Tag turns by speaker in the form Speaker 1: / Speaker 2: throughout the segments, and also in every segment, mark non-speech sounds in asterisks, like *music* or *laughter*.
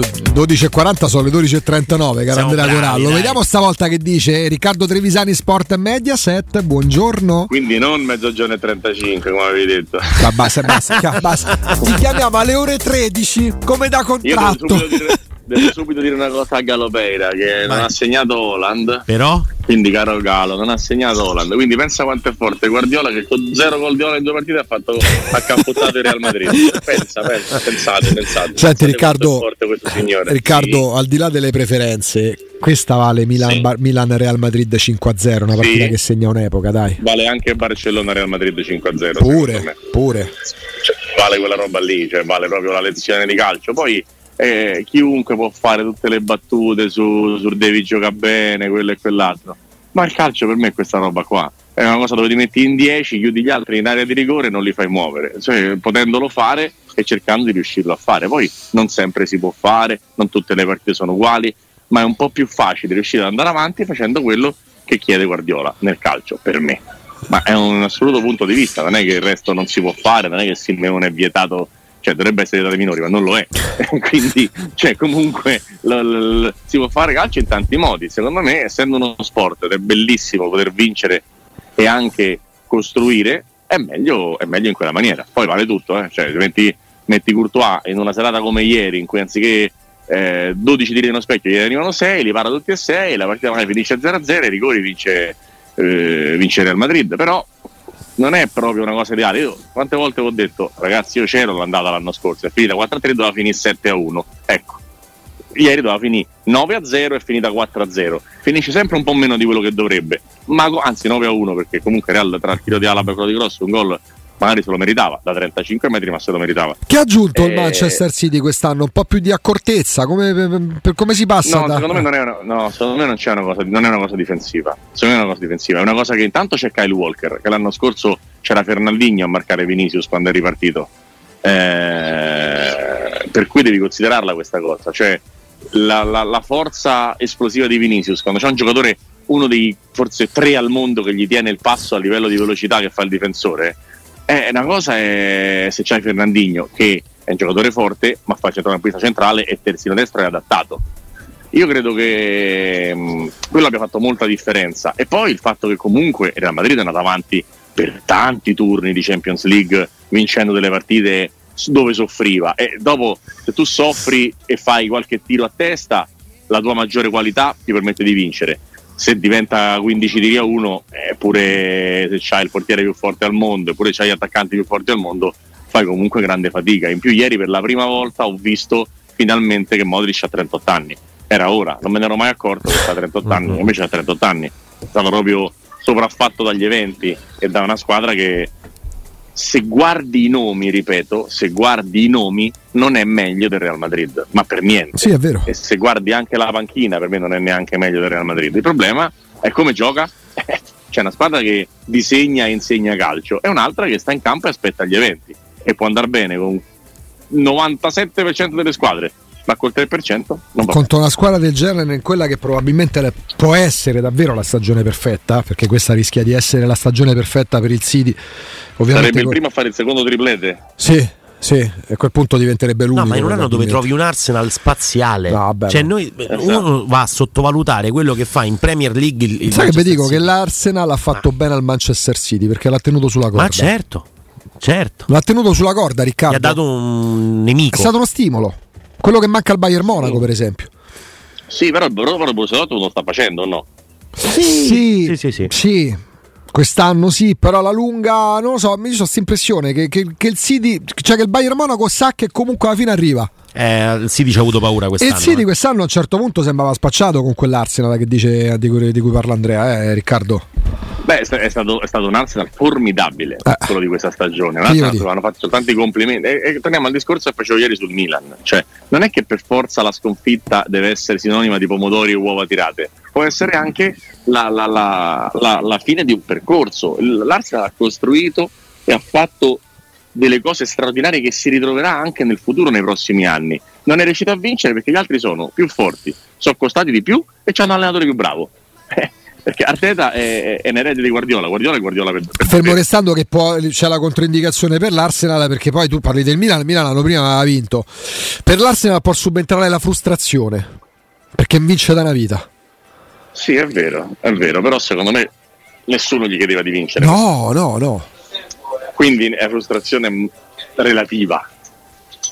Speaker 1: 12.40 sono le 12.39, caro Andrea Corallo.
Speaker 2: dai.
Speaker 1: Vediamo stavolta che dice Riccardo Trevisani Sport Mediaset. Buongiorno.
Speaker 3: Quindi non mezzogiorno e 35, come avevi detto.
Speaker 1: Ma basta, basta, basta. Ti chiamiamo alle ore 13 come da
Speaker 3: Io devo
Speaker 1: contratto. *laughs*
Speaker 3: devo subito dire una cosa a Galopeira che non ha segnato Holland.
Speaker 2: Però?
Speaker 3: Quindi, caro Galo, non ha segnato Holland. Quindi pensa quanto è forte Guardiola che con zero gol di Holland in due partite ha fatto ha cappottato il Real Madrid. *laughs* Pensa, pensa, pensate, pensate.
Speaker 1: Senti
Speaker 3: Pensate
Speaker 1: Riccardo,
Speaker 3: quanto è forte questo signore.
Speaker 1: Riccardo, al di là delle preferenze, questa vale Milan, Bar- Milan Real Madrid 5-0, una partita
Speaker 3: Sì.
Speaker 1: che segna un'epoca, dai.
Speaker 3: Vale anche Barcellona Real Madrid 5-0. secondo
Speaker 1: Pure, pure.
Speaker 3: Cioè, vale quella roba lì, cioè vale proprio la lezione di calcio. Poi eh, chiunque può fare tutte le battute su, su Devi gioca bene, quello e quell'altro. Ma il calcio per me è questa roba qua. È una cosa dove ti metti in 10, chiudi gli altri in area di rigore e non li fai muovere. Cioè, potendolo fare e cercando di riuscirlo a fare. Poi non sempre si può fare, non tutte le partite sono uguali, ma è un po' più facile riuscire ad andare avanti facendo quello che chiede Guardiola nel calcio, per me. Ma è un assoluto punto di vista, non è che il resto non si può fare, non è che Simeone è vietato, cioè dovrebbe essere vietato ai minori, ma non lo è. *laughs* *laughs* Quindi, cioè, comunque l- l- si può fare calcio in tanti modi. Secondo me, essendo uno sport ed è bellissimo poter vincere e anche costruire, è meglio, è meglio in quella maniera. Poi vale tutto, eh. cioè, metti, metti Courtois in una serata come ieri, in cui anziché eh, 12 tiri nello specchio gli arrivano 6, li para tutti e 6, la partita magari finisce 0-0 e i rigori vince, eh, vince Real Madrid. Però non è proprio una cosa ideale. Io quante volte ho detto, ragazzi, io c'ero l'andata l'anno scorso, è finita 4-3, doveva finire 7-1. Ecco, ieri doveva finire 9-0 e finita 4-0. Finisce sempre un po' meno di quello che dovrebbe, ma anzi 9-1 perché comunque Real tra il tiro di Alaba e quello di Gross un gol magari se lo meritava, da 35 metri ma se lo meritava.
Speaker 1: Che ha aggiunto il
Speaker 3: Eh,
Speaker 1: Manchester City quest'anno? Un po' più di accortezza? Come, per- per- come si passa
Speaker 3: No,
Speaker 1: da...
Speaker 3: secondo me non è una, no, secondo me non c'è una cosa, non è una cosa difensiva. Secondo me è una cosa difensiva. È una cosa che intanto c'è Kyle Walker, che l'anno scorso c'era Fernandinho a marcare Vinicius quando è ripartito. Eh, per cui devi considerarla questa cosa. Cioè, la, la- la forza esplosiva di Vinicius, quando c'è un giocatore, uno dei forse tre al mondo che gli tiene il passo a livello di velocità che fa il difensore, è una cosa è se c'hai Fernandinho, che è un giocatore forte, ma fa centrocampista centrale e terzino destro è adattato. Io credo che mh, quello abbia fatto molta differenza. E poi il fatto che comunque Real Madrid è andato avanti per tanti turni di Champions League, vincendo delle partite dove soffriva. E dopo, se tu soffri e fai qualche tiro a testa, la tua maggiore qualità ti permette di vincere. Se diventa 15 tiri a 1, eppure se c'hai il portiere più forte al mondo, eppure c'hai gli attaccanti più forti al mondo, fai comunque grande fatica. In più, ieri per la prima volta ho visto finalmente che Modric ha 38 anni. Era ora, non me ne ero mai accorto che ha 38 anni, invece ha 38 anni. È stato proprio sopraffatto dagli eventi e da una squadra che se guardi i nomi, ripeto, se guardi i nomi non è meglio del Real Madrid, ma per niente.
Speaker 1: Sì, è vero.
Speaker 3: E se guardi anche la panchina, per me non è neanche meglio del Real Madrid. Il problema è come gioca. *laughs* C'è una squadra che disegna e insegna calcio e un'altra che sta in campo e aspetta gli eventi. E può andare bene con il 97% delle squadre, ma col 3% non va
Speaker 1: Contro una squadra del genere, in quella che probabilmente può essere davvero la stagione perfetta, perché questa rischia di essere la stagione perfetta per il City. Ovviamente
Speaker 3: Sarebbe il primo a fare il secondo triplete.
Speaker 1: Sì, sì, e a quel punto diventerebbe l'unico.
Speaker 2: No, ma in un anno dove trovi un Arsenal spaziale,
Speaker 1: No, vabbè,
Speaker 2: cioè
Speaker 1: no.
Speaker 2: noi,
Speaker 3: Esatto.
Speaker 2: uno va a sottovalutare quello che fa in Premier League il, il
Speaker 1: Sai che vi dico che
Speaker 2: City.
Speaker 1: l'Arsenal ha fatto bene al Manchester City perché l'ha tenuto sulla corda.
Speaker 2: Ma certo, Certo.
Speaker 1: L'ha tenuto sulla corda, Riccardo.
Speaker 2: Gli ha dato un nemico.
Speaker 1: È stato uno stimolo. Quello che manca al Bayern Monaco, per esempio.
Speaker 3: Sì, però il Borussia Borussia lo sta facendo o no?
Speaker 1: Sì,
Speaker 2: sì, sì, sì.
Speaker 1: sì. Quest'anno sì, però alla lunga non lo so, mi ho questa impressione che, che- che il City, cioè che il Bayern Monaco sa che comunque alla fine arriva.
Speaker 2: Eh, il City ci ha avuto paura
Speaker 1: E
Speaker 2: quest'anno.
Speaker 1: il City
Speaker 2: eh.
Speaker 1: quest'anno a un certo punto sembrava spacciato con quell'Arsenal che dice, di, cui, di cui parla Andrea, eh, Riccardo.
Speaker 3: Beh, è sta- è stato, è stato un Arsenal formidabile
Speaker 1: Eh.
Speaker 3: quello di questa stagione. Un Arsenal hanno fatto soltanto i complimenti. E, e torniamo al discorso che facevo ieri sul Milan. Cioè, non è che per forza la sconfitta deve essere sinonima di pomodori e uova tirate, può essere anche la, la- la- la- fine di un percorso. L'Arsenal ha costruito e ha fatto delle cose straordinarie che si ritroverà anche nel futuro, nei prossimi anni. Non è riuscito a vincere perché gli altri sono più forti, sono costati di più e hanno un allenatore più bravo. Perché Arteta è, è un erede di Guardiola, Guardiola è Guardiola per, per
Speaker 1: Fermo restando che poi c'è la controindicazione per l'Arsenal perché poi tu parli del Milan, il Milan l'anno prima aveva vinto. Per l'Arsenal può subentrare la frustrazione perché vince da una vita.
Speaker 3: Sì, è vero, è vero, però secondo me nessuno gli chiedeva di vincere.
Speaker 1: No, no, no.
Speaker 3: Quindi è frustrazione relativa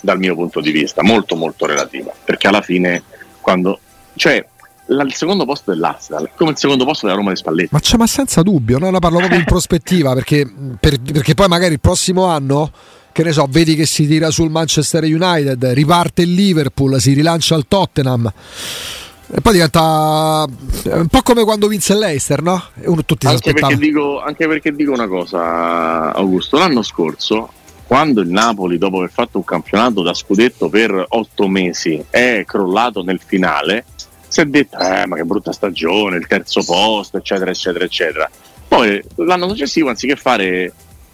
Speaker 3: dal mio punto di vista, molto molto relativa, perché alla fine quando cioè la- il secondo posto dell'Arsenal come il secondo posto della Roma di Spalletti.
Speaker 1: Ma, c'è, ma senza dubbio, no? Ne parlo proprio in prospettiva perché, per- perché poi magari il prossimo anno, che ne so, vedi che si tira sul Manchester United, riparte il Liverpool, si rilancia il Tottenham. E poi diventa è un po' come quando vinse l'Eister, no? Uno tutti
Speaker 3: Anche perché, dico, anche perché dico una cosa, Augusto, l'anno scorso, quando il Napoli, dopo aver fatto un campionato da scudetto per otto mesi, è crollato nel finale, si è detto, eh, ma che brutta stagione, il terzo posto, eccetera, eccetera, eccetera. Poi l'anno successivo, anziché fare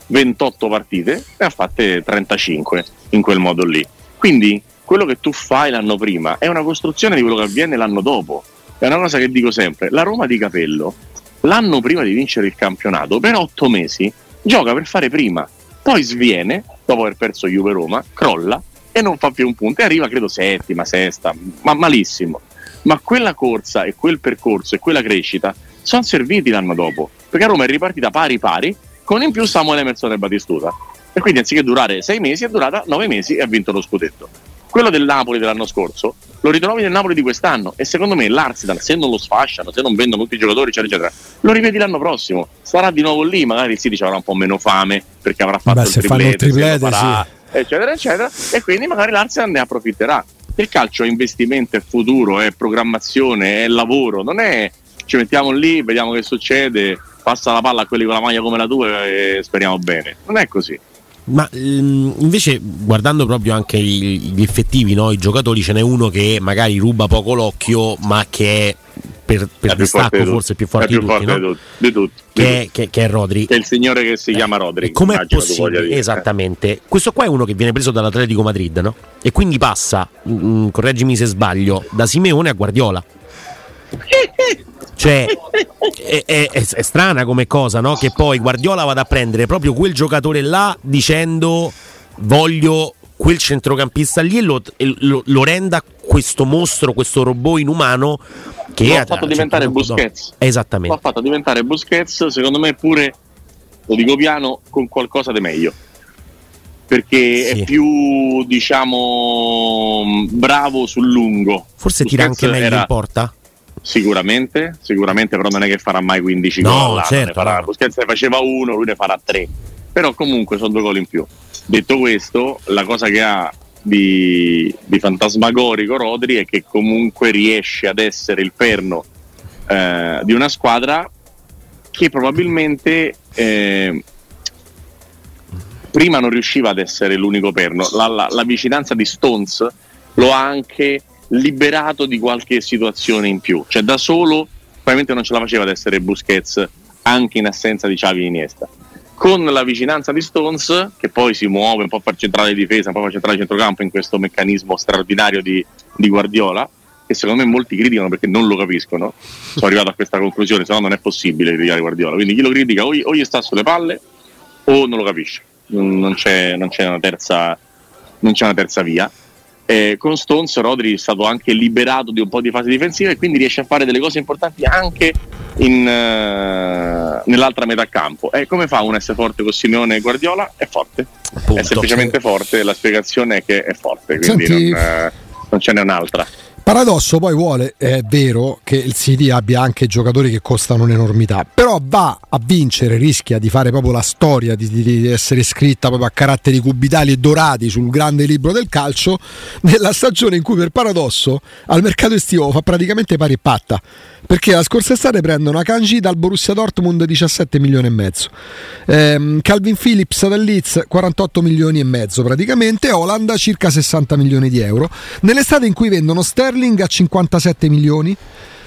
Speaker 3: 28 partite, ne ha fatte 35 in quel modo lì. Quindi quello che tu fai l'anno prima è una costruzione di quello che avviene l'anno dopo. È una cosa che dico sempre. La Roma di Capello, l'anno prima di vincere il campionato, per otto mesi, gioca per fare prima. Poi sviene, dopo aver perso Juve Roma, crolla e non fa più un punto. E arriva, credo, settima, sesta, ma malissimo. Ma quella corsa e quel percorso e quella crescita sono serviti l'anno dopo. Perché Roma è ripartita pari pari, con in più Samuel Emerson e Batistuta. E quindi anziché durare sei mesi, è durata nove mesi e ha vinto lo scudetto. Quello del Napoli dell'anno scorso lo ritrovi nel Napoli di quest'anno e secondo me l'Arsenal, se non lo sfasciano, se non vendono tutti i giocatori, eccetera, eccetera, lo rivedi l'anno prossimo. Sarà di nuovo lì, magari il City ci avrà un po' meno fame perché avrà fatto
Speaker 1: Beh,
Speaker 3: il triplete,
Speaker 1: triplete,
Speaker 3: farà, eccetera, eccetera, e quindi magari l'Arsenal ne approfitterà. Il calcio è investimento, è futuro, è programmazione, è lavoro, non è ci mettiamo lì, vediamo che succede, passa la palla a quelli con la maglia come la tua e speriamo bene. Non è così.
Speaker 2: Ma ehm, invece, guardando proprio anche gli effettivi, no? i giocatori, ce n'è uno che magari ruba poco l'occhio, ma che è per, per distacco
Speaker 3: di tutti.
Speaker 2: forse più forte
Speaker 3: più
Speaker 2: di tutti,
Speaker 3: forte
Speaker 2: no?
Speaker 3: di tutti, di tutti, di
Speaker 2: che, è,
Speaker 3: tutti.
Speaker 2: che- che è Rodri.
Speaker 3: Che è il signore che si chiama Rodri.
Speaker 2: Com'è possibile? Esattamente. Questo qua è uno che viene preso dall'Atletico Madrid, no? E quindi passa, mm, correggimi se sbaglio, da Simeone a Guardiola. Cioè, è, è- è- è strana come cosa, no? Che poi Guardiola vada a prendere proprio quel giocatore là dicendo voglio quel centrocampista lì e lo, lo- lo renda questo mostro, questo robot inumano che
Speaker 3: ha fatto diventare Busquets. L'ha
Speaker 2: Esattamente.
Speaker 3: fatto diventare Busquets, secondo me pure, lo dico piano, con qualcosa di meglio. Perché
Speaker 2: Sì.
Speaker 3: è più, diciamo, bravo sul lungo.
Speaker 2: Forse tira anche
Speaker 3: Busquets
Speaker 2: meglio
Speaker 3: era-
Speaker 2: in porta.
Speaker 3: Sicuramente, sicuramente, però non è che farà mai 15
Speaker 2: No,
Speaker 3: gol.
Speaker 2: certo,
Speaker 3: ne farà,
Speaker 2: no.
Speaker 3: Busquets ne faceva uno, lui ne farà tre. Però comunque sono due gol in più. Detto questo, la cosa che ha di, di fantasmagorico Rodri è che comunque riesce ad essere il perno eh, di una squadra che probabilmente eh, prima non riusciva ad essere l'unico perno. La, la- la vicinanza di Stones lo ha anche liberato di qualche situazione in più. Cioè da solo probabilmente non ce la faceva ad essere Busquets anche in assenza di Xavi Iniesta. Con la vicinanza di Stones, che poi si muove un po' far centrale di difesa, un po' a far centrale di centrocampo in questo meccanismo straordinario di, di Guardiola, che secondo me molti criticano perché non lo capiscono. Sono arrivato a questa conclusione, se no non è possibile criticare Guardiola. Quindi chi lo critica o, o gli sta sulle palle o non lo capisce. Non c'è, non c'è una terza non c'è una terza via. Eh, con Stones Rodri è stato anche liberato di un po' di fase difensiva e quindi riesce a fare delle cose importanti anche in, eh, nell'altra metà campo. E come fa un essere forte con Simeone e Guardiola? È forte,
Speaker 2: Appunto.
Speaker 3: è semplicemente forte, la spiegazione è che è forte, quindi
Speaker 1: Senti-
Speaker 3: non, eh, non ce n'è un'altra.
Speaker 1: Paradosso poi vuole, è vero che il City abbia anche giocatori che costano un'enormità, però va a vincere, rischia di fare proprio la storia, di, di- essere scritta proprio a caratteri cubitali e dorati sul grande libro del calcio, nella stagione in cui per paradosso al mercato estivo fa praticamente pari e patta, perché la scorsa estate prendono Akanji dal Borussia Dortmund 17 milioni e mezzo, Ehm, Calvin Phillips dal Leeds 48 milioni e mezzo praticamente, Holanda circa 60 milioni di euro, nell'estate in cui vendono Sterling a 57 milioni,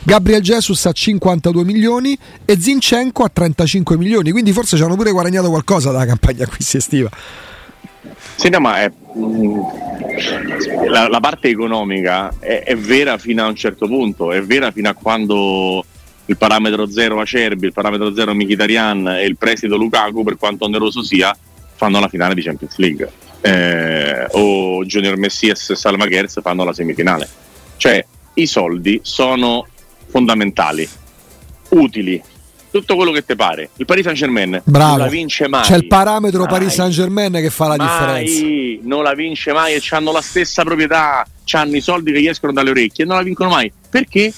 Speaker 1: Gabriel Jesus a 52 milioni e Zinchenko a 35 milioni, quindi forse ci hanno pure guadagnato qualcosa dalla campagna acquisti estiva.
Speaker 3: Sì, no, ma è, la, la parte economica è, è vera fino a un certo punto, è vera fino a quando il parametro zero Acerbi, il parametro zero Mkhitaryan e il prestito Lukaku, per quanto oneroso sia, fanno la finale di Champions League. Eh, o Junior Messias e Salma Gers fanno la semifinale. Cioè, i soldi sono fondamentali, utili, tutto quello che ti pare. Il Paris Saint Germain
Speaker 1: Bravo.
Speaker 3: non la vince mai.
Speaker 1: C'è il parametro
Speaker 3: Mai.
Speaker 1: Paris Saint Germain che fa la
Speaker 3: Mai,
Speaker 1: differenza.
Speaker 3: non la vince mai e hanno la stessa proprietà, hanno i soldi che gli escono dalle orecchie e non la vincono mai. Perché?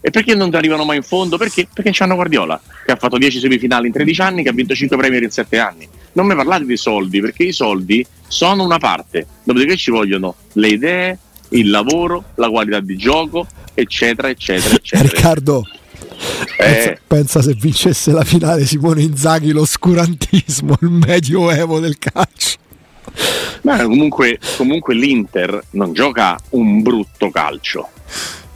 Speaker 3: E perché non arrivano mai in fondo? Perché? Perché c'hanno Guardiola, che ha fatto 10 semifinali in 13 anni, che ha vinto 5 Premier in 7 anni. Non mi parlate di soldi, perché i soldi sono una parte, dopodiché ci vogliono le idee, il lavoro, la qualità di gioco, eccetera, eccetera, *laughs* eccetera.
Speaker 1: Riccardo, pensa,
Speaker 3: Eh,
Speaker 1: pensa se vincesse la finale Simone Inzaghi l'oscurantismo, il medioevo del calcio.
Speaker 3: ma comunque, comunque l'Inter non gioca un brutto calcio.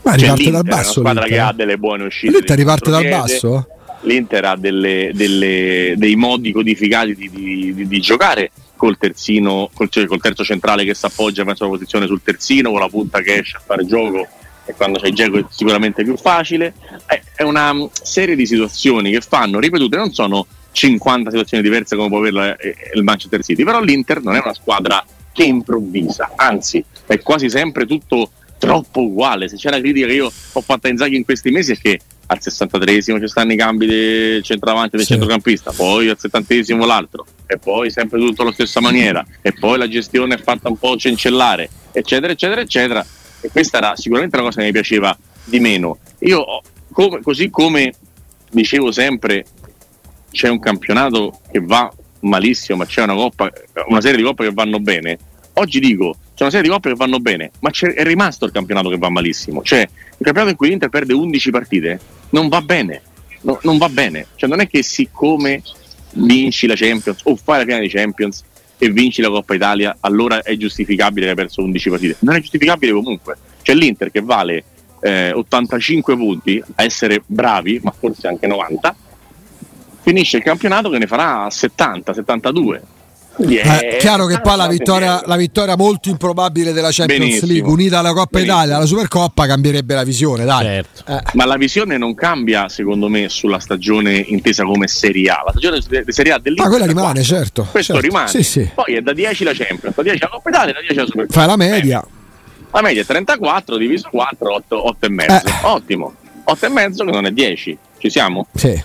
Speaker 1: Ma
Speaker 3: Cioè,
Speaker 1: riparte dal
Speaker 3: è una
Speaker 1: basso.
Speaker 3: squadra
Speaker 1: l'Inter,
Speaker 3: che ha
Speaker 1: eh.
Speaker 3: delle buone uscite.
Speaker 1: L'Inter riparte dal basso?
Speaker 3: L'Inter ha delle- delle- dei modi codificati di, di- di- di giocare col terzino, col, cioè, col terzo centrale che si appoggia verso la posizione sul terzino, con la punta che esce a fare gioco e quando c'è il gioco è sicuramente più facile. È, è una mm, serie di situazioni che fanno ripetute, non sono 50 situazioni diverse come può averla eh, il Manchester City, però l'Inter non è una squadra che improvvisa, anzi è quasi sempre tutto troppo uguale. Se c'è una critica che io ho fatto a Inzaghi in questi mesi è che al 63esimo ci stanno i cambi del centravanti e del
Speaker 1: Sì.
Speaker 3: centrocampista, poi al 70esimo l'altro, e poi sempre tutto alla stessa maniera, e poi la gestione è fatta un po' cencellare, eccetera, eccetera, eccetera. E questa era sicuramente una cosa che mi piaceva di meno. Io, come- così come dicevo sempre, c'è un campionato che va malissimo, ma c'è una, coppa, una serie di coppe che vanno bene. Oggi dico, c'è una serie di coppe che vanno bene, ma è rimasto il campionato che va malissimo. Cioè, il campionato in cui l'Inter perde 11 partite non va bene. No- non va bene. Cioè, non è che siccome vinci la Champions o fai la finale di Champions e vinci la Coppa Italia, allora è giustificabile che hai perso 11 partite. Non è giustificabile comunque. C'è l'Inter che vale eh, 85 punti a essere bravi, ma forse anche 90, finisce il campionato che ne farà 70, 72. Quindi
Speaker 1: Eh, È chiaro che poi la vittoria, la vittoria molto improbabile della Champions
Speaker 3: Benissimo.
Speaker 1: League unita alla Coppa
Speaker 3: Benissimo.
Speaker 1: Italia, alla Supercoppa cambierebbe la visione, dai.
Speaker 2: Certo.
Speaker 1: Eh,
Speaker 3: Ma la visione non cambia, secondo me, sulla stagione intesa come Serie A. La stagione di Serie A dell'Inter.
Speaker 1: Ma quella
Speaker 3: è da
Speaker 1: rimane, certo,
Speaker 3: Questo
Speaker 1: certo.
Speaker 3: rimane.
Speaker 1: Sì, sì.
Speaker 3: Poi è da 10 la Champions, da 10 la Coppa Italia, da 10 la Supercoppa.
Speaker 1: fai la media.
Speaker 3: La media è 34 diviso 4, 8, 8 e mezzo.
Speaker 1: Eh.
Speaker 3: Ottimo. 8 e mezzo che non è 10. Ci siamo?
Speaker 1: Sì.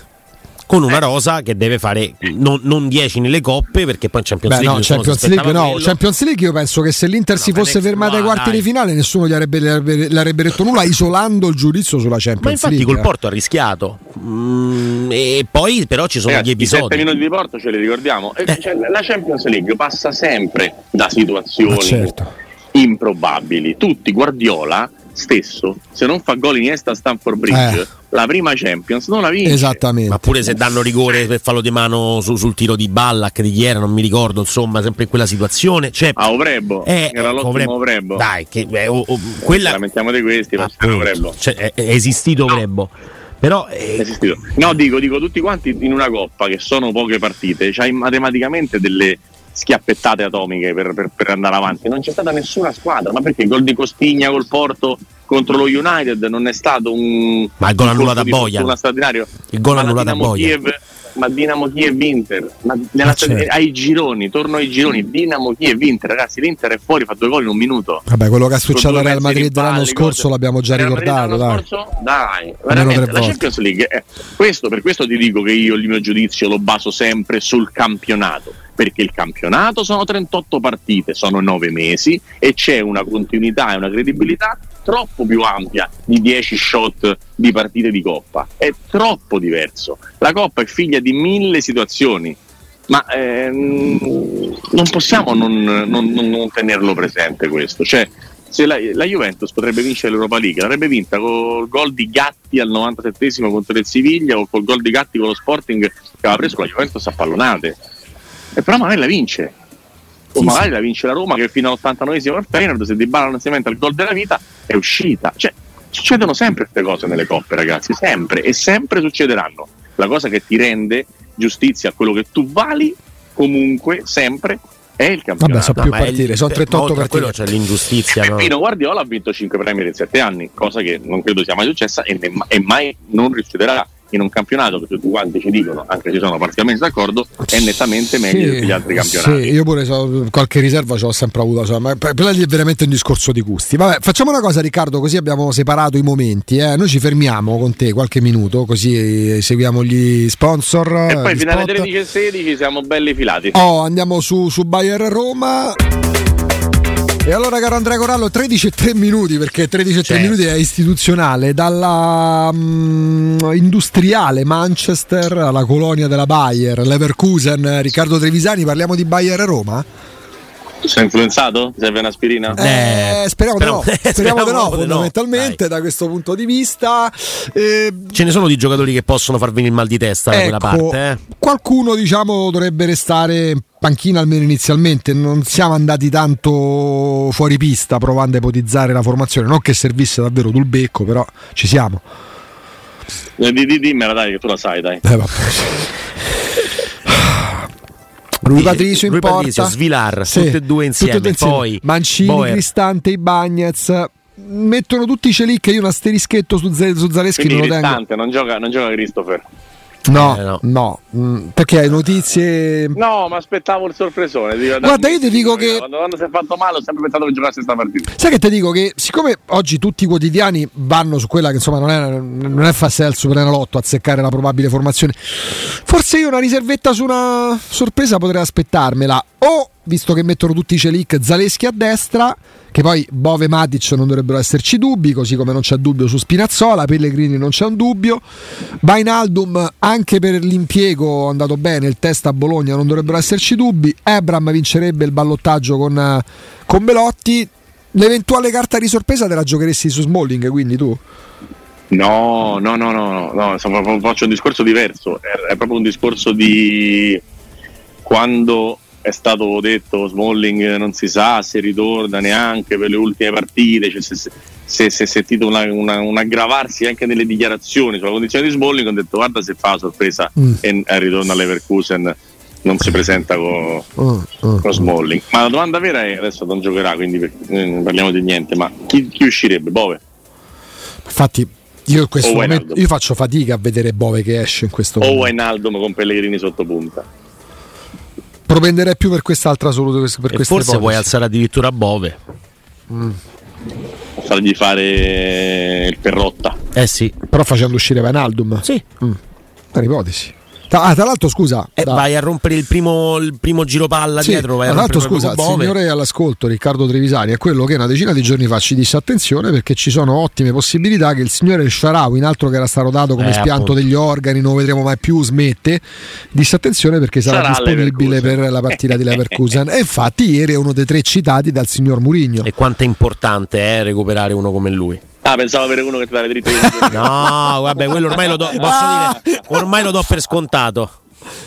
Speaker 2: Con una rosa che deve fare non, non 10 nelle coppe perché poi in Champions
Speaker 1: Beh,
Speaker 2: League
Speaker 1: no,
Speaker 2: si
Speaker 1: Champions League no. Champions League io penso che se l'Inter si
Speaker 2: No,
Speaker 1: fosse
Speaker 2: Alex,
Speaker 1: fermata ai quarti
Speaker 2: dai.
Speaker 1: di finale nessuno gli avrebbe, gli avrebbe- detto nulla, isolando il giudizio sulla Champions
Speaker 2: Ma infatti
Speaker 1: League.
Speaker 2: col Porto ha rischiato. Mm, e poi però ci sono
Speaker 3: Ragazzi,
Speaker 2: gli
Speaker 3: i 7
Speaker 2: episodi.
Speaker 3: minuti di porto ce li ricordiamo. E
Speaker 2: Eh.
Speaker 3: cioè, la Champions League passa sempre da situazioni
Speaker 1: Ma certo.
Speaker 3: improbabili. Tutti, Guardiola stesso, se non fa gol Iniesta a Stanford Bridge,
Speaker 1: Eh.
Speaker 3: La prima Champions non la vince.
Speaker 1: Esattamente.
Speaker 2: Ma pure se danno rigore per fallo di mano su- sul tiro di Ballack di chi era, non mi ricordo, insomma, sempre in quella situazione. Cioè,
Speaker 3: A Ovrebbo,
Speaker 2: eh,
Speaker 3: era
Speaker 2: ecco,
Speaker 3: l'ottimo
Speaker 2: Ovrebbo.
Speaker 3: Ovrebbo.
Speaker 2: Dai, che, eh, oh, oh,
Speaker 3: Ci
Speaker 2: quella
Speaker 3: lamentiamo di questi,
Speaker 2: appunto,
Speaker 3: Ovrebbo.
Speaker 2: cioè, è, è esistito Ovrebbo. Però eh.
Speaker 3: No, dico, dico tutti quanti in una coppa che sono poche partite, c'hai matematicamente delle schiappettate atomiche per, per- per andare avanti. Non c'è stata nessuna squadra, ma perché gol di Costigna col Porto contro lo United non è stato un
Speaker 2: Ma il gol annullato a
Speaker 3: straordinario.
Speaker 2: Il gol annullato a Bojan.
Speaker 3: Kiev ma Dinamo Kiev Inter, ma
Speaker 1: Ma certo.
Speaker 3: ai gironi, torno ai gironi, Dinamo Kiev Inter, ragazzi, l'Inter è fuori, fa due gol in un minuto.
Speaker 1: Vabbè, quello che ha
Speaker 3: Con
Speaker 1: successo al Real Madrid l'anno scorso
Speaker 3: cose.
Speaker 1: l'abbiamo già
Speaker 3: Real
Speaker 1: ricordato,
Speaker 3: l'anno
Speaker 1: dai.
Speaker 3: scorso? Dai, veramente, la. Champions League, eh, questo, per questo ti dico che io il mio giudizio lo baso sempre sul campionato, perché il campionato sono 38 partite, sono 9 mesi e c'è una continuità e una credibilità troppo più ampia di 10 shot di partite di coppa, è troppo diverso. La coppa è figlia di mille situazioni, ma ehm, non possiamo non, non- non- tenerlo presente questo. Cioè, se la, la Juventus potrebbe vincere l'Europa League, l'avrebbe vinta col gol di Gatti al 97 contro il Siviglia o col gol di Gatti con lo Sporting che aveva preso la Juventus a pallonate. E però magari la vince. O
Speaker 1: Sì,
Speaker 3: magari
Speaker 1: sì.
Speaker 3: la vince la Roma che fino all'89esimo al Feyenoord se Di Bala non si inventa il gol della vita è uscita. Cioè, succedono sempre queste cose nelle coppe, ragazzi, sempre e sempre succederanno. La cosa che ti rende giustizia a quello che tu vali comunque sempre è il campionato.
Speaker 1: Vabbè, so più partite,
Speaker 2: il-
Speaker 1: sono 38
Speaker 2: oltre a quello
Speaker 1: partite.
Speaker 2: c'è l'ingiustizia, no?
Speaker 3: Pino Guardiola ha vinto 5 Premier in 7 anni, cosa che non credo sia mai successa e, ne- e mai non riuscirà in un campionato che tutti quanti ci dicono, anche se sono parzialmente d'accordo, è nettamente meglio
Speaker 1: Sì,
Speaker 3: di tutti gli altri campionati.
Speaker 1: Sì, io pure so- qualche riserva ce l'ho sempre avuta, so, ma per lì è veramente un discorso di gusti. Vabbè, facciamo una cosa Riccardo, così abbiamo separato i momenti, eh. noi ci fermiamo con te qualche minuto, così seguiamo gli sponsor.
Speaker 3: E poi alle
Speaker 1: spot.
Speaker 3: 13 e 16 siamo belli filati.
Speaker 1: Oh, andiamo su, su Bayer Roma. E allora, caro Andrea Corallo, 13 e 3 minuti perché 13 e 3
Speaker 2: Certo.
Speaker 1: minuti è istituzionale. Dalla mm, industriale Manchester alla colonia della Bayer, Leverkusen, Riccardo Trevisani, parliamo di Bayer Roma?
Speaker 3: Sei influenzato? Serve un'aspirina?
Speaker 1: Eh, speriamo, di no,
Speaker 2: speriamo- *laughs*
Speaker 1: speriamo *laughs* di no,
Speaker 2: speriamo di no.
Speaker 1: fondamentalmente da questo punto di vista. Eh,
Speaker 2: Ce ne sono di giocatori che possono far venire il mal di testa da quella
Speaker 1: Ecco,
Speaker 2: parte. Eh.
Speaker 1: qualcuno diciamo dovrebbe restare in panchina almeno inizialmente. Non siamo andati tanto fuori pista provando a ipotizzare la formazione. Non che servisse davvero sul becco, però ci siamo.
Speaker 3: Eh, di- di- dimmela dai, che tu la sai, dai.
Speaker 1: Eh, vabbè. Rui Patricio in
Speaker 2: Rui
Speaker 1: porta,
Speaker 2: Patricio, Svilar,
Speaker 1: Sì,
Speaker 2: tutte e due insieme.
Speaker 1: tutte e due
Speaker 2: Poi
Speaker 1: Mancini,
Speaker 2: Boer.
Speaker 1: Cristante, Ibagnez. Mettono tutti i celic io un asterischetto su, Ze- su Zaleschi
Speaker 3: Quindi
Speaker 1: non lo tengo.
Speaker 3: Cristante, non gioca, non gioca Christopher.
Speaker 1: No,
Speaker 2: Eh, no.
Speaker 1: no, mm, perché hai notizie
Speaker 3: No, ma aspettavo il sorpresone. Dico,
Speaker 1: Guarda, io ti dico che-
Speaker 3: Quando, quando si è fatto male ho sempre pensato che giocasse questa partita.
Speaker 1: Sai che ti dico che siccome oggi tutti i quotidiani vanno su quella che insomma non è, non è fase del Superenalotto a seccare la probabile formazione, forse io una riservetta su una sorpresa potrei aspettarmela. O visto che mettono tutti i celic Zaleschi a destra, che poi Bove e Matic non dovrebbero esserci dubbi, così come non c'è dubbio su Spinazzola, Pellegrini non c'è un dubbio. Bainaldum anche per l'impiego è andato bene, il test a Bologna non dovrebbero esserci dubbi. Ebram vincerebbe il ballottaggio con, con Belotti. L'eventuale carta di sorpresa te la giocheresti su Smalling, quindi tu?
Speaker 3: No, no, no, no, no, faccio un discorso diverso. È proprio un discorso di quando è stato detto Smalling non si sa se ritorna neanche per le ultime partite, cioè se, se, se, si è sentito una- una- un aggravarsi anche nelle dichiarazioni sulla condizione di Smalling, ho detto guarda se fa la sorpresa
Speaker 1: Mm.
Speaker 3: e ritorna all'Everkusen non si presenta con,
Speaker 1: Uh, uh.
Speaker 3: con Smalling. Ma la domanda vera è adesso non giocherà, quindi eh, non parliamo di niente, ma chi, chi uscirebbe? Bove?
Speaker 1: Infatti, io in questo
Speaker 3: O
Speaker 1: momento io faccio fatica a vedere Bove che esce in questo
Speaker 3: O
Speaker 1: momento.
Speaker 3: Wijnaldum con Pellegrini sotto punta?
Speaker 1: Propenderei più per quest'altra soluzione. Per
Speaker 2: E
Speaker 1: queste
Speaker 2: forse puoi
Speaker 1: ipotesi.
Speaker 2: alzare addirittura Bove.
Speaker 3: fargli fare il perrotta.
Speaker 2: Eh sì.
Speaker 1: Però facendo uscire Wijnaldum.
Speaker 2: Sì.
Speaker 1: Mm. È un'ipotesi. Tra, ah, tra l'altro, scusa.
Speaker 2: E
Speaker 1: da-
Speaker 2: vai a rompere il primo, il primo giro palla
Speaker 1: Sì,
Speaker 2: dietro. Vai a
Speaker 1: tra l'altro, scusa, il signore all'ascolto Riccardo Trevisani è quello che una decina di giorni fa ci disse attenzione perché ci sono ottime possibilità che il signore Sharawi, un altro che era stato dato come
Speaker 2: Eh,
Speaker 1: spianto
Speaker 2: appunto.
Speaker 1: degli organi, non lo vedremo mai più, smette. Disse attenzione perché sarà,
Speaker 3: Sarà
Speaker 1: disponibile per la partita di Leverkusen. *laughs* e infatti, ieri è uno dei tre citati dal signor Murigno.
Speaker 2: E quanto è importante eh, recuperare uno come lui.
Speaker 3: Ah, pensavo avere uno che ti dà le dritte di *laughs*
Speaker 2: No, vabbè, quello ormai lo do, posso dire, ormai lo do per scontato.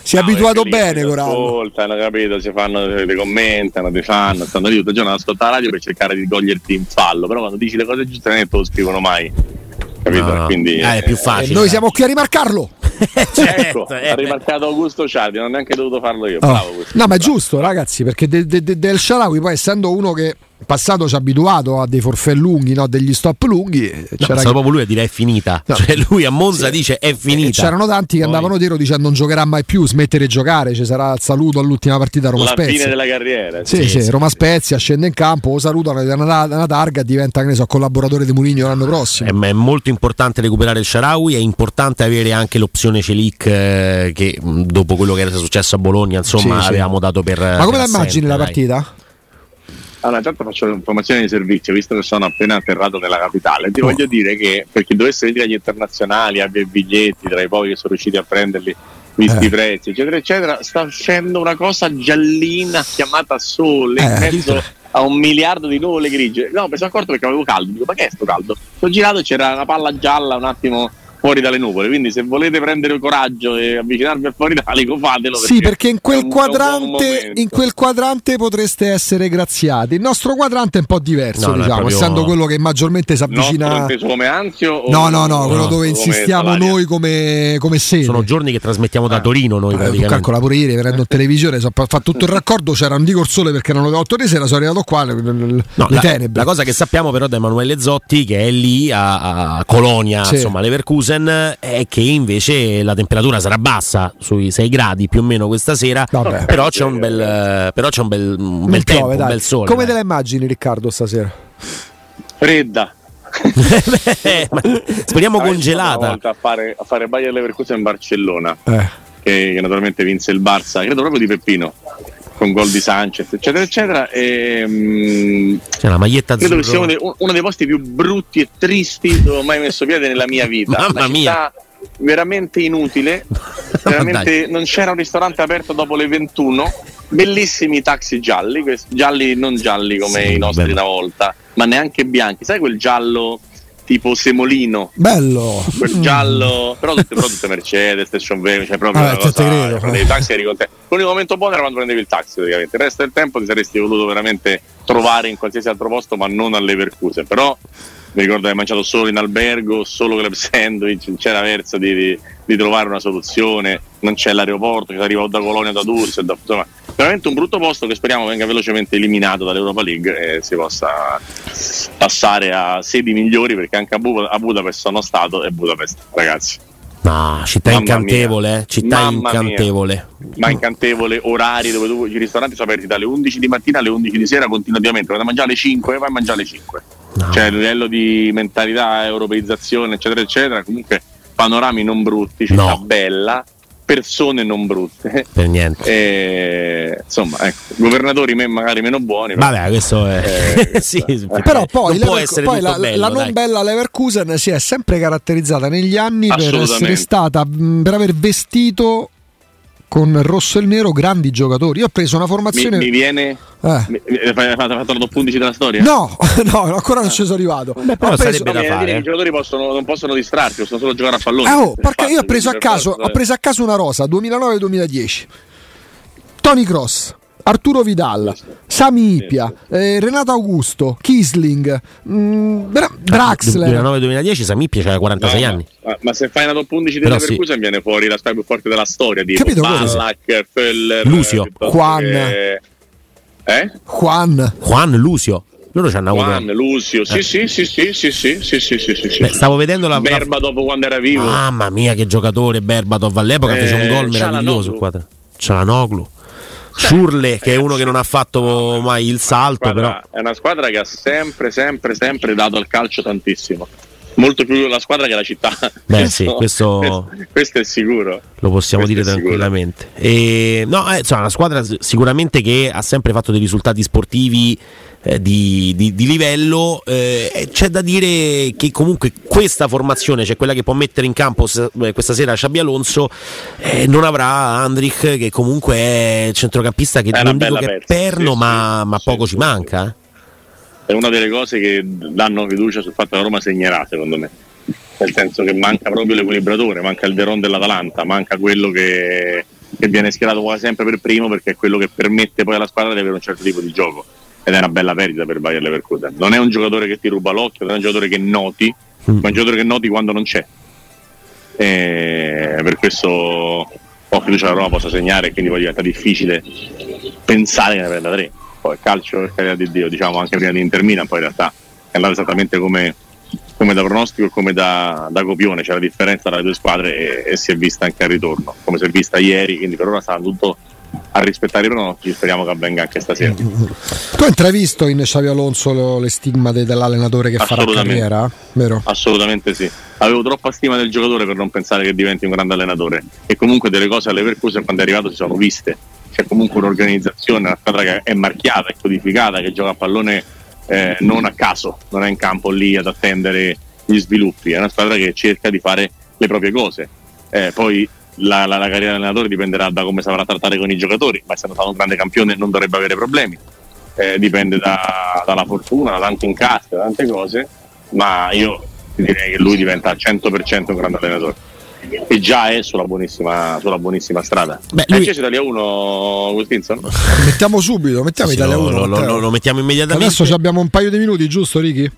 Speaker 1: Si è abituato
Speaker 3: perché lì
Speaker 1: bene, Corallo.
Speaker 3: Ascoltano, capito? Si fanno, ti commentano, ti fanno, stanno lì tutto il giorno ad ascoltare la radio per cercare di coglierti in fallo. Però quando dici le cose giuste non è te lo scrivono mai. Capito?
Speaker 2: No, no.
Speaker 3: Quindi
Speaker 2: Eh, è più
Speaker 1: E
Speaker 2: facile.
Speaker 1: noi siamo qui a rimarcarlo. *laughs*
Speaker 3: Ecco,
Speaker 2: eh,
Speaker 3: ha rimarcato Augusto Ciardi, non ho neanche dovuto farlo io.
Speaker 1: Oh.
Speaker 3: Bravo.
Speaker 1: No, ma è giusto, ragazzi, perché de- de- de- del Sharawi, poi essendo uno che in passato ci ha abituato a dei forfè lunghi, no? degli stop lunghi.
Speaker 2: No,
Speaker 1: C'era
Speaker 2: sta proprio lui a dire è finita.
Speaker 1: No.
Speaker 2: Cioè lui a Monza dice è finita.
Speaker 1: C'erano tanti che
Speaker 2: Poi-
Speaker 1: andavano dietro dicendo non giocherà mai più, smettere di giocare, ci sarà il saluto all'ultima partita Roma
Speaker 3: La fine
Speaker 1: Spezia.
Speaker 3: della carriera.
Speaker 1: Sì,
Speaker 2: Sì,
Speaker 1: sì,
Speaker 2: sì.
Speaker 1: Roma Spezia scende in campo, lo salutano, gli danno una, una targa e diventa che ne so, collaboratore di Mourinho l'anno prossimo.
Speaker 2: È, è molto importante recuperare il Sharawi, è importante avere anche l'opzione Celic eh, che dopo quello che era successo a Bologna insomma
Speaker 1: Sì, sì.
Speaker 2: avevamo dato per...
Speaker 1: Ma come la immagini la partita?
Speaker 3: Allora, intanto faccio un'informazione di servizio, visto che sono appena atterrato nella capitale. Ti
Speaker 1: Oh.
Speaker 3: voglio dire che per chi dovesse venire agli internazionali, abbia i biglietti, tra i pochi che sono riusciti a prenderli, visti
Speaker 1: Eh.
Speaker 3: i prezzi, eccetera, eccetera, sta uscendo una cosa giallina chiamata sole in
Speaker 1: Eh.
Speaker 3: mezzo a un miliardo di nuvole grigie. No, mi sono accorto perché avevo caldo. Dico, ma che è sto caldo? Sono girato e c'era una palla gialla un attimo fuori dalle nuvole. Quindi, se volete prendere coraggio e avvicinarvi al fuori d'Alico, fatelo.
Speaker 1: Sì, perché in quel,
Speaker 3: un- un
Speaker 1: quadrante, in quel quadrante potreste essere graziati. Il nostro quadrante è un po' diverso,
Speaker 2: No,
Speaker 1: diciamo,
Speaker 2: proprio-
Speaker 1: essendo quello che maggiormente si avvicina.
Speaker 3: come Anzio?
Speaker 1: No, no, no, quello
Speaker 2: No,
Speaker 1: dove
Speaker 3: come
Speaker 1: insistiamo
Speaker 3: Salaria?
Speaker 1: noi come, come sede.
Speaker 2: Sono giorni che trasmettiamo da
Speaker 3: Ah.
Speaker 2: Torino noi
Speaker 1: Eh, tu
Speaker 2: praticamente.
Speaker 1: calcola pure ieri venendo in televisione, so- ho fatto tutto il raccordo, c'era non dico il sole perché erano le 8 di sera, sono arrivato qua, le, le-
Speaker 2: No,
Speaker 1: le
Speaker 2: la,
Speaker 1: tenebre.
Speaker 2: la cosa che sappiamo però da Emanuele Zotti che è lì a, a Colonia,
Speaker 1: Sì.
Speaker 2: insomma, Leverkusen, è che invece la temperatura sarà bassa sui 6 gradi più o meno questa sera,
Speaker 1: Vabbè.
Speaker 2: però c'è un bel, però c'è un bel, un bel tempo,
Speaker 1: piove,
Speaker 2: un bel sole.
Speaker 1: Come te la immagini Riccardo stasera?
Speaker 3: Fredda. *laughs*
Speaker 2: Eh, speriamo
Speaker 3: Ah,
Speaker 2: congelata.
Speaker 3: a fare, a fare Bayer Leverkusen in Barcellona,
Speaker 1: Eh.
Speaker 3: che, che naturalmente vinse il Barça, credo proprio di Peppino, con gol di Sanchez, eccetera, eccetera. E, mm,
Speaker 2: C'è la maglietta
Speaker 3: credo
Speaker 2: azzurro.
Speaker 3: che sia uno dei, uno dei posti più brutti e tristi dove ho mai messo piede nella mia vita.
Speaker 2: Mamma
Speaker 3: città veramente inutile. *laughs* veramente non c'era un ristorante aperto dopo le 21. Bellissimi taxi gialli, questi- gialli non gialli come
Speaker 2: Sì,
Speaker 3: i nostri
Speaker 2: bello.
Speaker 3: una volta, ma neanche bianchi. Sai quel giallo tipo semolino?
Speaker 1: Bello.
Speaker 3: quel giallo, però tutte, però tutte Mercedes, Station Wagon, cioè proprio
Speaker 1: Ah,
Speaker 3: una cosa,
Speaker 1: credo.
Speaker 3: prendevi il taxi e eri contento. L'unico momento buono era quando prendevi il taxi, praticamente. Il resto del tempo ti saresti voluto veramente trovare in qualsiasi altro posto, ma non a Leverkusen. Però mi ricordo che hai mangiato solo in albergo, solo club sandwich, non c'era verso di, di- di trovare una soluzione, non c'è l'aeroporto che arriva o da Colonia o da Düsseldorf, insomma, veramente un brutto posto che speriamo venga velocemente eliminato dall'Europa League e si possa passare a sedi migliori perché anche a, Bu- a Budapest sono stato e Budapest, ragazzi.
Speaker 2: No, città
Speaker 3: Mamma
Speaker 2: incantevole,
Speaker 3: mia.
Speaker 2: eh, città
Speaker 3: Mamma mia.
Speaker 2: incantevole.
Speaker 3: Ma incantevole, orari dove tu, i ristoranti sono aperti dalle 11 di mattina alle 11 di sera continuativamente, vai a mangiare alle 5 vai a mangiare alle 5.
Speaker 2: No.
Speaker 3: Cioè a livello di mentalità, europeizzazione, eccetera, eccetera, comunque panorami non brutti, città
Speaker 2: No.
Speaker 3: bella, persone non brutte.
Speaker 2: Per niente.
Speaker 3: E, insomma, ecco, governatori me- magari meno buoni. però-
Speaker 2: Vabbè, questo è.
Speaker 3: Eh, *laughs*
Speaker 2: sì,
Speaker 3: eh.
Speaker 1: Però poi, Lever- poi la,
Speaker 2: bello,
Speaker 1: la non
Speaker 2: dai.
Speaker 1: bella Leverkusen si è sempre caratterizzata negli anni per essere stata mh, per aver vestito con rosso e il nero grandi giocatori. Io ho preso una
Speaker 3: mi,
Speaker 1: formazione.
Speaker 3: mi viene.
Speaker 1: Eh.
Speaker 3: mi- mi- Hai fatto, la top 11 della storia?
Speaker 1: No, *laughs* no, ancora non ci sono arrivato.
Speaker 2: Beh,
Speaker 1: Ho
Speaker 2: però
Speaker 1: preso-
Speaker 2: sarebbe da
Speaker 3: mi
Speaker 2: fare.
Speaker 3: che I giocatori possono- non possono distrarsi, possono solo giocare a pallone.
Speaker 1: Eh, oh,
Speaker 3: Per
Speaker 1: perché io ho preso a caso, ho preso a caso una rosa 2009-2010. Tony Cross, Arturo Vidal, Sami Ipia, eh, Renato Augusto, Kisling, mh, Bra- Draxler.
Speaker 2: 2009-2010 Samippia c'era 46
Speaker 3: No,
Speaker 2: anni.
Speaker 3: Ma, ma se fai una top 11
Speaker 2: Però
Speaker 3: della
Speaker 2: sì.
Speaker 3: Leverkusen viene fuori la squadra più forte della storia di
Speaker 1: Capito.
Speaker 3: Ballack, Feller,
Speaker 2: Lucio.
Speaker 1: Juan.
Speaker 3: che- Eh?
Speaker 1: Juan.
Speaker 2: Juan Lucio. Loro ci hanno avuto.
Speaker 3: Juan, Lucio, sì, sì, sì, sì, sì, sì, sì, sì, sì, sì, sì.
Speaker 2: Beh, stavo vedendo la. la-
Speaker 3: Berba dopo quando era vivo.
Speaker 2: Mamma mia, che giocatore Berbatov all'epoca
Speaker 3: Eh,
Speaker 2: fece un gol
Speaker 3: Cialanoglu.
Speaker 2: meraviglioso. Qua. Cialanoglu. Ciurle, che è uno che non ha fatto mai il salto,
Speaker 3: Squadra-
Speaker 2: però.
Speaker 3: È una squadra che ha sempre, sempre, sempre dato al calcio tantissimo. Molto più la squadra che la città.
Speaker 2: Beh, sì, *laughs* questo-
Speaker 3: questo, questo è sicuro.
Speaker 2: Lo possiamo
Speaker 3: Questo
Speaker 2: dire tranquillamente. E, no, eh, insomma, una squadra sicuramente che ha sempre fatto dei risultati sportivi eh, di, di- di livello. eh, c'è da dire che comunque questa formazione, cioè quella che può mettere in campo eh, questa sera Xabi Alonso, eh, non avrà Andrich, che comunque è centrocampista che
Speaker 3: È
Speaker 2: non dico che perno,
Speaker 3: sì,
Speaker 2: ma,
Speaker 3: sì,
Speaker 2: ma poco ci manca.
Speaker 3: È una delle cose che danno fiducia sul fatto che la Roma segnerà, secondo me. Nel senso che manca proprio l'equilibratore, manca il Deron dell'Atalanta, manca quello che, che viene schierato quasi sempre per primo perché è quello che permette poi alla squadra di avere un certo tipo di gioco. Ed è una bella perdita per Bayer Leverkusen. Non è un giocatore che ti ruba l'occhio, non è un giocatore che noti,
Speaker 2: Mm.
Speaker 3: ma è un giocatore che noti quando non c'è. E per questo ho fiducia che la Roma possa segnare e quindi poi diventa difficile pensare che ne prenda tre. Poi calcio per carità di Dio, diciamo anche prima di Inter Milan, poi in realtà è andato esattamente come, come da pronostico e come da, da, copione, c'è la differenza tra le due squadre e, e, si è vista anche al ritorno, come si è vista ieri, quindi per ora sta tutto a rispettare i pronostici, speriamo che avvenga anche stasera. Tu
Speaker 1: hai intravisto in Xavi Alonso le stigmate dell'allenatore che farà carriera? Vero?
Speaker 3: Assolutamente sì. Avevo troppa stima del giocatore per non pensare che diventi un grande allenatore e comunque delle cose alle Percuse quando è arrivato si sono viste. C'è comunque un'organizzazione, una squadra che è marchiata, è codificata, che gioca a pallone eh, non a caso, non è in campo lì ad attendere gli sviluppi, è una squadra che cerca di fare le proprie cose. Eh, poi la, la, la carriera dell'allenatore dipenderà da come saprà trattare con i giocatori, ma essendo stato un grande campione non dovrebbe avere problemi. Eh, dipende da, dalla fortuna, da tanti incassi, da tante cose, ma io direi che lui diventa al 100% un grande allenatore e già è sulla buonissima, sulla buonissima strada. Beh, lui... C'è Italia 1 Wilkinson?
Speaker 1: Mettiamo subito, mettiamo sì, Italia 1.
Speaker 2: Lo, lo, lo, mettiamo immediatamente.
Speaker 1: Adesso abbiamo un paio di minuti, giusto Ricky?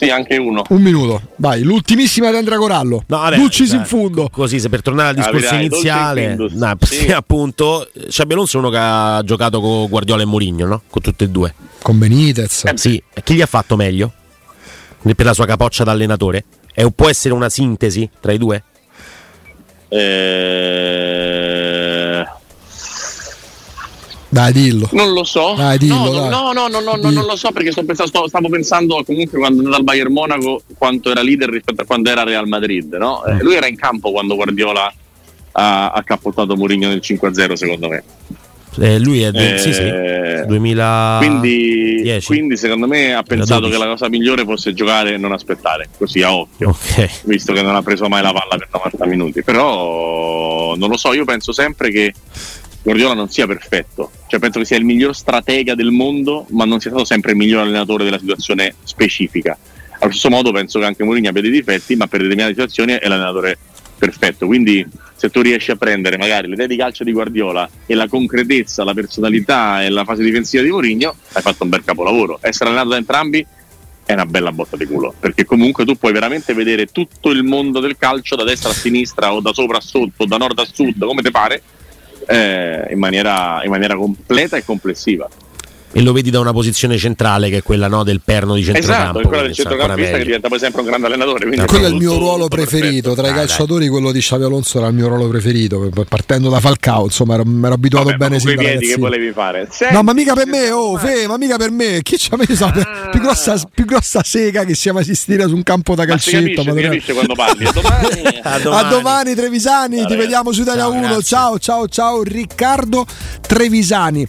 Speaker 3: Sì, anche uno.
Speaker 1: Un minuto, vai. L'ultimissima di Andrea Corallo. No, vabbè, Dulcis in fondo.
Speaker 2: Così, se per tornare al discorso ah, iniziale, no, sì. *laughs* appunto, Xabi Alonso è uno che ha giocato con Guardiola e Mourinho, no? Con tutte e due.
Speaker 1: Con Benitez.
Speaker 2: Eh, sì, chi gli ha fatto meglio? Per la sua capoccia da allenatore? E può essere una sintesi tra i due?
Speaker 3: Eh
Speaker 1: dai, dillo.
Speaker 3: Non lo so.
Speaker 1: Dai, dillo,
Speaker 3: no,
Speaker 1: dai.
Speaker 3: no, no, no, no, no non lo so perché pensando, stavo pensando comunque quando è andato al Bayern Monaco quanto era leader rispetto a quando era Real Madrid. No? Eh, lui era in campo quando Guardiola ha, ha cappottato Mourinho nel 5-0 secondo me.
Speaker 2: Eh, lui è de- eh, sì, sì. 2000
Speaker 3: quindi, quindi, secondo me ha pensato che la cosa migliore fosse giocare e non aspettare così a occhio
Speaker 2: okay.
Speaker 3: visto che non ha preso mai la palla per 90 minuti però non lo so io penso sempre che Guardiola non sia perfetto, cioè penso che sia il miglior stratega del mondo, ma non sia stato sempre il miglior allenatore della situazione specifica. Allo stesso modo penso che anche Mourinho abbia dei difetti, ma per determinate situazioni è l'allenatore perfetto. Quindi se tu riesci a prendere magari le idee di calcio di Guardiola e la concretezza, la personalità e la fase difensiva di Mourinho, hai fatto un bel capolavoro. Essere allenato da entrambi è una bella botta di culo, perché comunque tu puoi veramente vedere tutto il mondo del calcio da destra a sinistra o da sopra a sotto, da nord a sud, come ti pare eh, in, maniera, in maniera completa e complessiva
Speaker 2: e lo vedi da una posizione centrale che è quella no, del perno di centrocampo.
Speaker 3: Esatto, quella del centrocampista che diventa poi sempre un grande allenatore.
Speaker 1: quello è il mio ruolo preferito, tra i calciatori quello di Xavi Alonso era il mio ruolo preferito, partendo da Falcao, insomma ero, ero abituato
Speaker 3: Vabbè,
Speaker 1: bene
Speaker 3: sin da piedi che volevi fare.
Speaker 1: Senti, no, ma mica per me, oh, fe, ma mica per me, chi ci ha messo ah. più, grossa, più grossa sega che sia mai esistita su un campo da calcetto.
Speaker 3: Ma si capisce, quando parli. A domani, *laughs*
Speaker 1: a domani. A domani Trevisani, Vabbè. ti vediamo su Italia 1. Ciao, ciao, ciao Riccardo Trevisani.